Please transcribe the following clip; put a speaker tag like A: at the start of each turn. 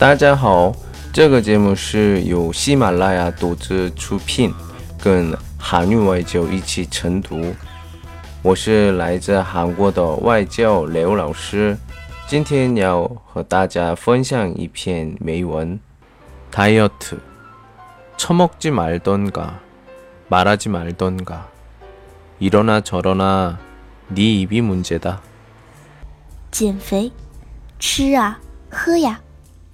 A: 大家好，这个节目是由喜马拉雅独自出品，跟韩语外教一起晨读。我是来自韩国的外教刘老师，今天要和大家分享一篇美文。다이어트 처먹지 말던가 말하지 말던가 이러나 저러나 네 입이 문제다.
B: 减肥，吃啊，喝呀，